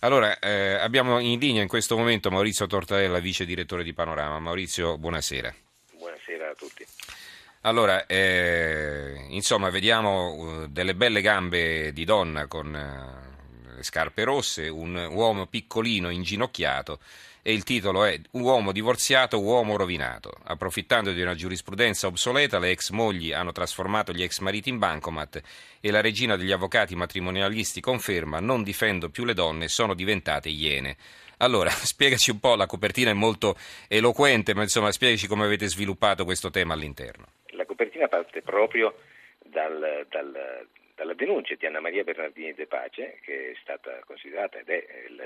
Allora, eh, abbiamo in linea in questo momento Maurizio Tortarella, vice direttore di Panorama. Maurizio, buonasera. Buonasera a tutti. Allora, eh, insomma, vediamo uh, delle belle gambe di donna con uh, le scarpe rosse, un uomo piccolino inginocchiato e il titolo è Uomo divorziato, uomo rovinato. Approfittando di una giurisprudenza obsoleta, le ex mogli hanno trasformato gli ex mariti in bancomat e la regina degli avvocati matrimonialisti conferma non difendo più le donne, sono diventate iene. Allora, spiegaci un po', la copertina è molto eloquente, ma insomma, spiegaci come avete sviluppato questo tema all'interno. La copertina parte proprio dal, dal dalla denuncia di Anna Maria Bernardini De Pace, che è stata considerata ed è la,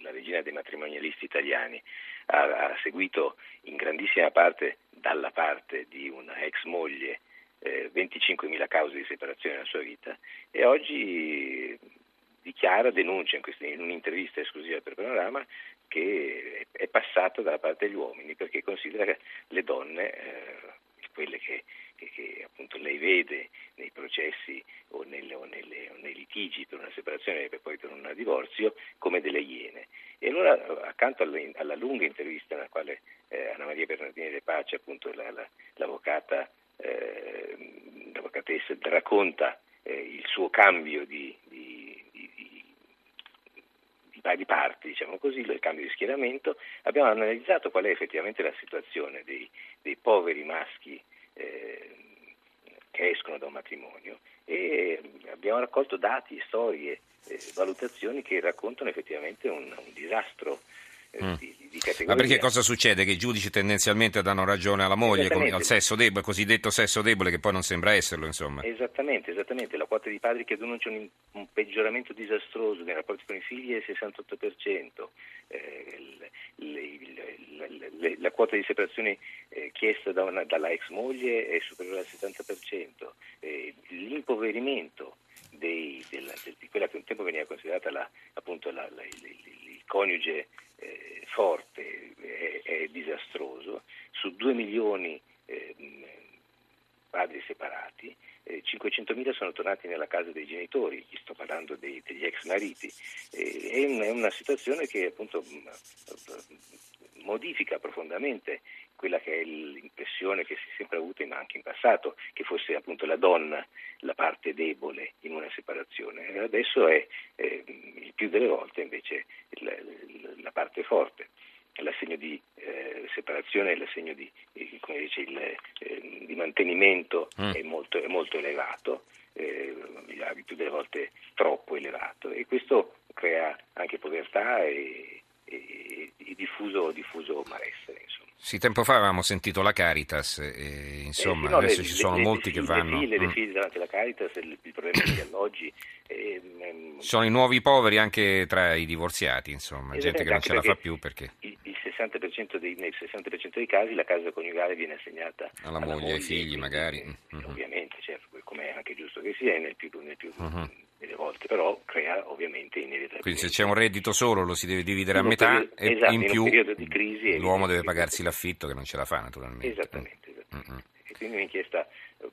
la regina dei matrimonialisti italiani, ha, ha, seguito in grandissima parte dalla parte di una ex moglie eh, 25.000 cause di separazione nella sua vita e oggi dichiara, denuncia in, questa, in un'intervista esclusiva per Panorama che è, è passata dalla parte degli uomini perché considera le donne, eh, quelle che che, che appunto lei vede nei processi o, nelle, o, nelle, o, nei litigi per una separazione e poi per un divorzio come delle iene. E allora accanto alla, alla lunga intervista nella quale eh, Anna Maria Bernardini De Pace, appunto la, la, l'avvocata, eh, l'avvocatessa, racconta eh, il suo cambio di, di parti, diciamo così, il cambio di schieramento, abbiamo analizzato qual è effettivamente la situazione dei, dei poveri maschi eh, che escono da un matrimonio e abbiamo raccolto dati, storie, eh, valutazioni che raccontano effettivamente un, un disastro mm. di, di categoria. Ma perché cosa succede? Che i giudici tendenzialmente danno ragione alla moglie, al sesso debole, cosiddetto sesso debole, che poi non sembra esserlo, insomma. Esattamente, esattamente. La quota di padri che denunciano un, un peggioramento disastroso nei rapporti con i figli è il 68%. Eh, le, le, le, la quota di separazioni eh, chiesta da una, dalla ex moglie è superiore al 70%. Eh, l'impoverimento dei, della, di quella che un tempo veniva considerata la, appunto la, la, il, il, coniuge eh, forte è, è, disastroso. Su 2 milioni eh, padri separati, eh, 500.000 sono tornati nella casa dei genitori, sto parlando dei, degli ex mariti. Eh, è, una, è, una, situazione che appunto modifica profondamente quella che è l'impressione che si è sempre avuta anche in passato, che fosse appunto la donna la parte debole in una separazione. Adesso è eh, il più delle volte invece la, la parte forte l'assegno di eh, separazione e l'assegno di, eh, dice, il, eh, di mantenimento mm. è, molto, è, molto, elevato, eh, più delle volte troppo elevato e questo crea anche povertà e, e, e diffuso, diffuso malessere. Sì, tempo fa avevamo sentito la Caritas, e, insomma, eh, sì, no, adesso le, ci sono le, molti le, che vanno... File, le mm. file davanti alla Caritas, il, il problema degli alloggi... Ehm, ehm, sono i nuovi poveri anche tra i divorziati, insomma, gente che non ce la fa più perché... Il, il 60% dei, nel 60% dei casi la casa coniugale viene assegnata alla, alla moglie, ai figli magari. Mm-hmm. Ovviamente, certo, come è anche giusto che sia nel più, nel più mm-hmm delle volte, però crea ovviamente inevitabilmente. Quindi se c'è un reddito solo lo si deve dividere a metà periodo, e esatto, in più in di crisi l'uomo deve pagarsi l'affitto che non ce la fa naturalmente. Esattamente, esattamente. Mm-hmm. E quindi un'inchiesta eh,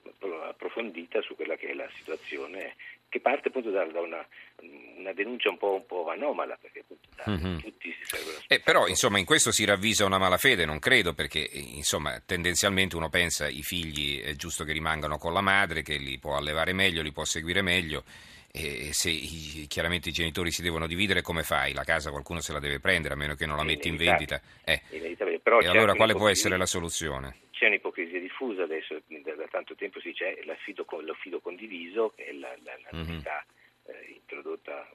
approfondita su quella che è la situazione che parte appunto da, da una, una, denuncia un po', un po', anomala perché appunto mm-hmm. tutti si servono eh, però insomma in questo si ravvisa una malafede non credo perché insomma tendenzialmente uno pensa i figli è giusto che rimangano con la madre che li può allevare meglio li può seguire meglio e se i, chiaramente i genitori si devono dividere, come fai? La casa qualcuno se la deve prendere, a meno che non la metti in vendita. Eh. E allora quale può essere la soluzione? C'è un'ipocrisia diffusa adesso, da, tanto tempo si dice l'affido, l'affido condiviso, che è la, la, la mm-hmm. novità eh, introdotta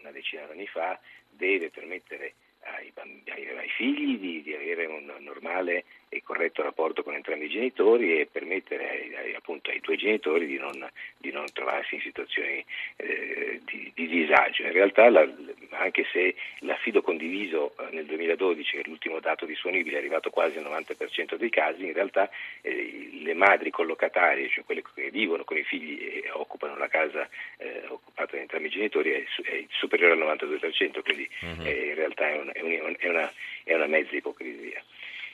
una decina di anni fa, deve permettere ai, ai, ai figli di, di, avere un normale e corretto rapporto con entrambi i genitori e permettere ai, ai, appunto, ai tuoi genitori di non, di non trovarsi in situazioni eh, di, di, disagio. In realtà la, anche se l'affido condiviso eh, nel 2012, che è l'ultimo dato disponibile, è arrivato quasi al 90% dei casi, in realtà eh, le madri collocatarie, cioè quelle che vivono con i figli e occupano la casa eh, occupata da entrambi i genitori, è, è superiore al 92%, quindi uh-huh. in realtà è, un, è, un, è, una, è una mezza ipocrisia.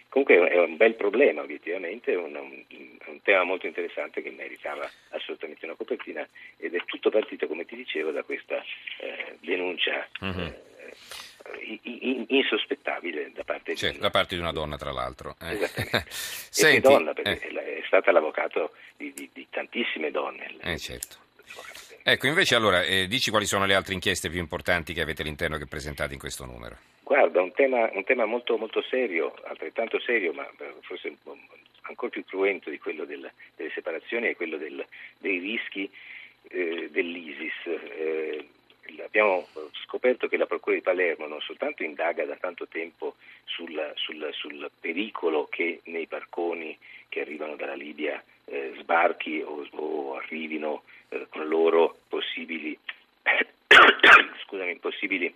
Comunque è un bel problema obiettivamente, è un, un, un, tema molto interessante che meritava assolutamente una copertina ed è tutto partito, come ti dicevo, da questa eh, denuncia eh, insospettabile da parte, cioè, di, da parte, di, una donna, tra l'altro. Eh. Senti, e donna, perché eh. è stata l'avvocato di, di, di tantissime donne. Eh, certo. Ecco, invece allora, eh, dici quali sono le altre inchieste più importanti che avete all'interno che presentate in questo numero? Guarda, un tema, un tema molto, molto, serio, altrettanto serio, ma forse ancora più cruento di quello del, delle separazioni, è quello del, dei rischi eh, dell'ISIS. Eh, abbiamo scoperto che la Procura di Palermo non soltanto indaga da tanto tempo sul, sul, sul pericolo che nei barconi che arrivano dalla Libia eh, sbarchi o, o arrivino eh, con loro possibili, scusami, possibili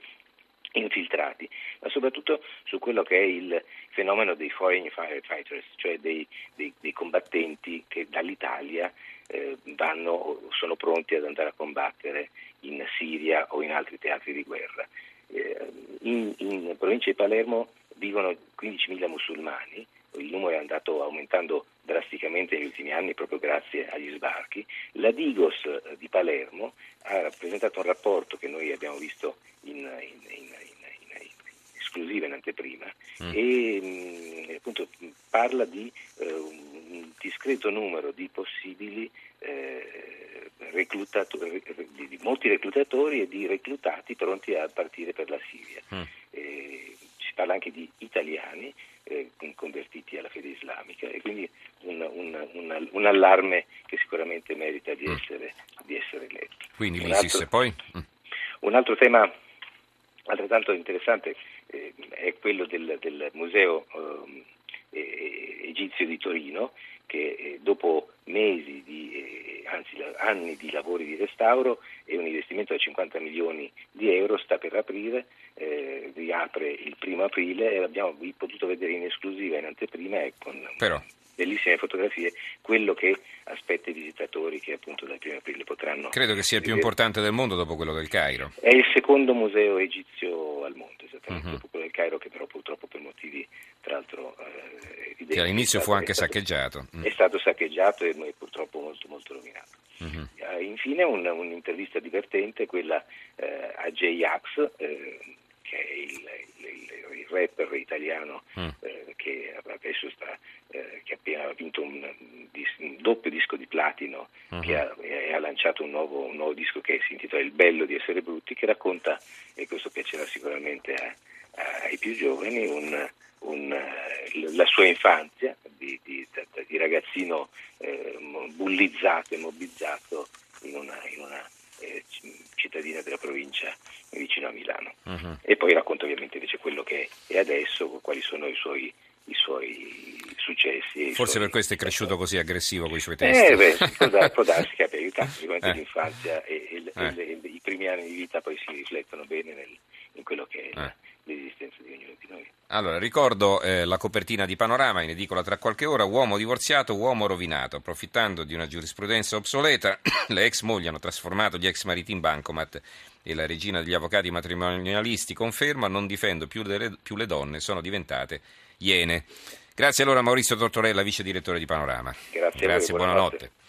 infiltrati, ma soprattutto su quello che è il fenomeno dei foreign firefighters, cioè dei, dei, dei combattenti che dall'Italia eh, vanno, sono pronti ad andare a combattere in Siria o in altri teatri di guerra. Eh, in, in provincia di Palermo vivono 15.000 musulmani, il numero è andato aumentando drasticamente negli ultimi anni proprio grazie agli sbarchi. La Digos eh, di Palermo ha presentato un rapporto che noi abbiamo visto in, in, in, in esclusiva in anteprima mm. e mh, mm, appunto parla di eh, un discreto numero di possibili eh, reclutatori, di, di, molti reclutatori e di reclutati pronti a partire per la Siria. Mm. Eh, si parla anche di italiani eh, convertiti alla fede islamica e quindi un, un, un, un allarme che sicuramente merita di mm. essere, mm. di essere letto. Quindi l'ISIS altro, poi? Mm. Un altro tema altrettanto interessante eh, è quello del, del Museo eh, Egizio di Torino che eh, dopo mesi di, eh, anzi anni di lavori di restauro e un investimento da 50 milioni di euro sta per aprire, eh, riapre il primo aprile e abbiamo potuto vedere in esclusiva in anteprima e con Però. Bellissime fotografie quello che aspetta i visitatori che appunto dal primo aprile potranno... Credo che sia il più importante del mondo dopo quello del Cairo. È il secondo museo egizio al mondo, esattamente, uh-huh. dopo quello del Cairo che però purtroppo per motivi tra l'altro eh, che all'inizio fu anche stato, saccheggiato. Mm. È stato saccheggiato e purtroppo molto, molto rovinato. Uh-huh. Infine un, un'intervista divertente, quella eh, a J-Ax, eh, che è il, il, il, rapper italiano mm. eh, che adesso sta, eh, che appena ha vinto un, un, doppio disco di platino, uh-huh. che ha, e ha lanciato un nuovo, un nuovo, disco che si intitola Il bello di essere brutti, che racconta, e questo piacerà sicuramente a, a, ai più giovani, un, un, eh, la sua infanzia di, di, di ragazzino eh, bullizzato e mobbizzato in una, in una eh, cittadina della provincia vicino a Milano. Uh-huh. E poi racconta ovviamente invece quello che è adesso, quali sono i suoi, i suoi successi. Forse suoi... per questo è cresciuto così aggressivo con i suoi testi. Eh, beh, può, dar, può darsi che abbia aiutato sicuramente eh. l'infanzia e, e, eh. e, i primi anni di vita poi si riflettono bene nel, in quello che è eh. L'esistenza di ognuno di noi. Allora, ricordo eh, la copertina di Panorama, in edicola tra qualche ora, uomo divorziato, uomo rovinato. Approfittando di una giurisprudenza obsoleta, le ex mogli hanno trasformato gli ex mariti in bancomat e la regina degli avvocati matrimonialisti conferma non difendo più, delle, più le donne, sono diventate iene. Grazie allora a Maurizio Tortorella, vice direttore di Panorama. Grazie, Grazie voi, buonanotte. buonanotte.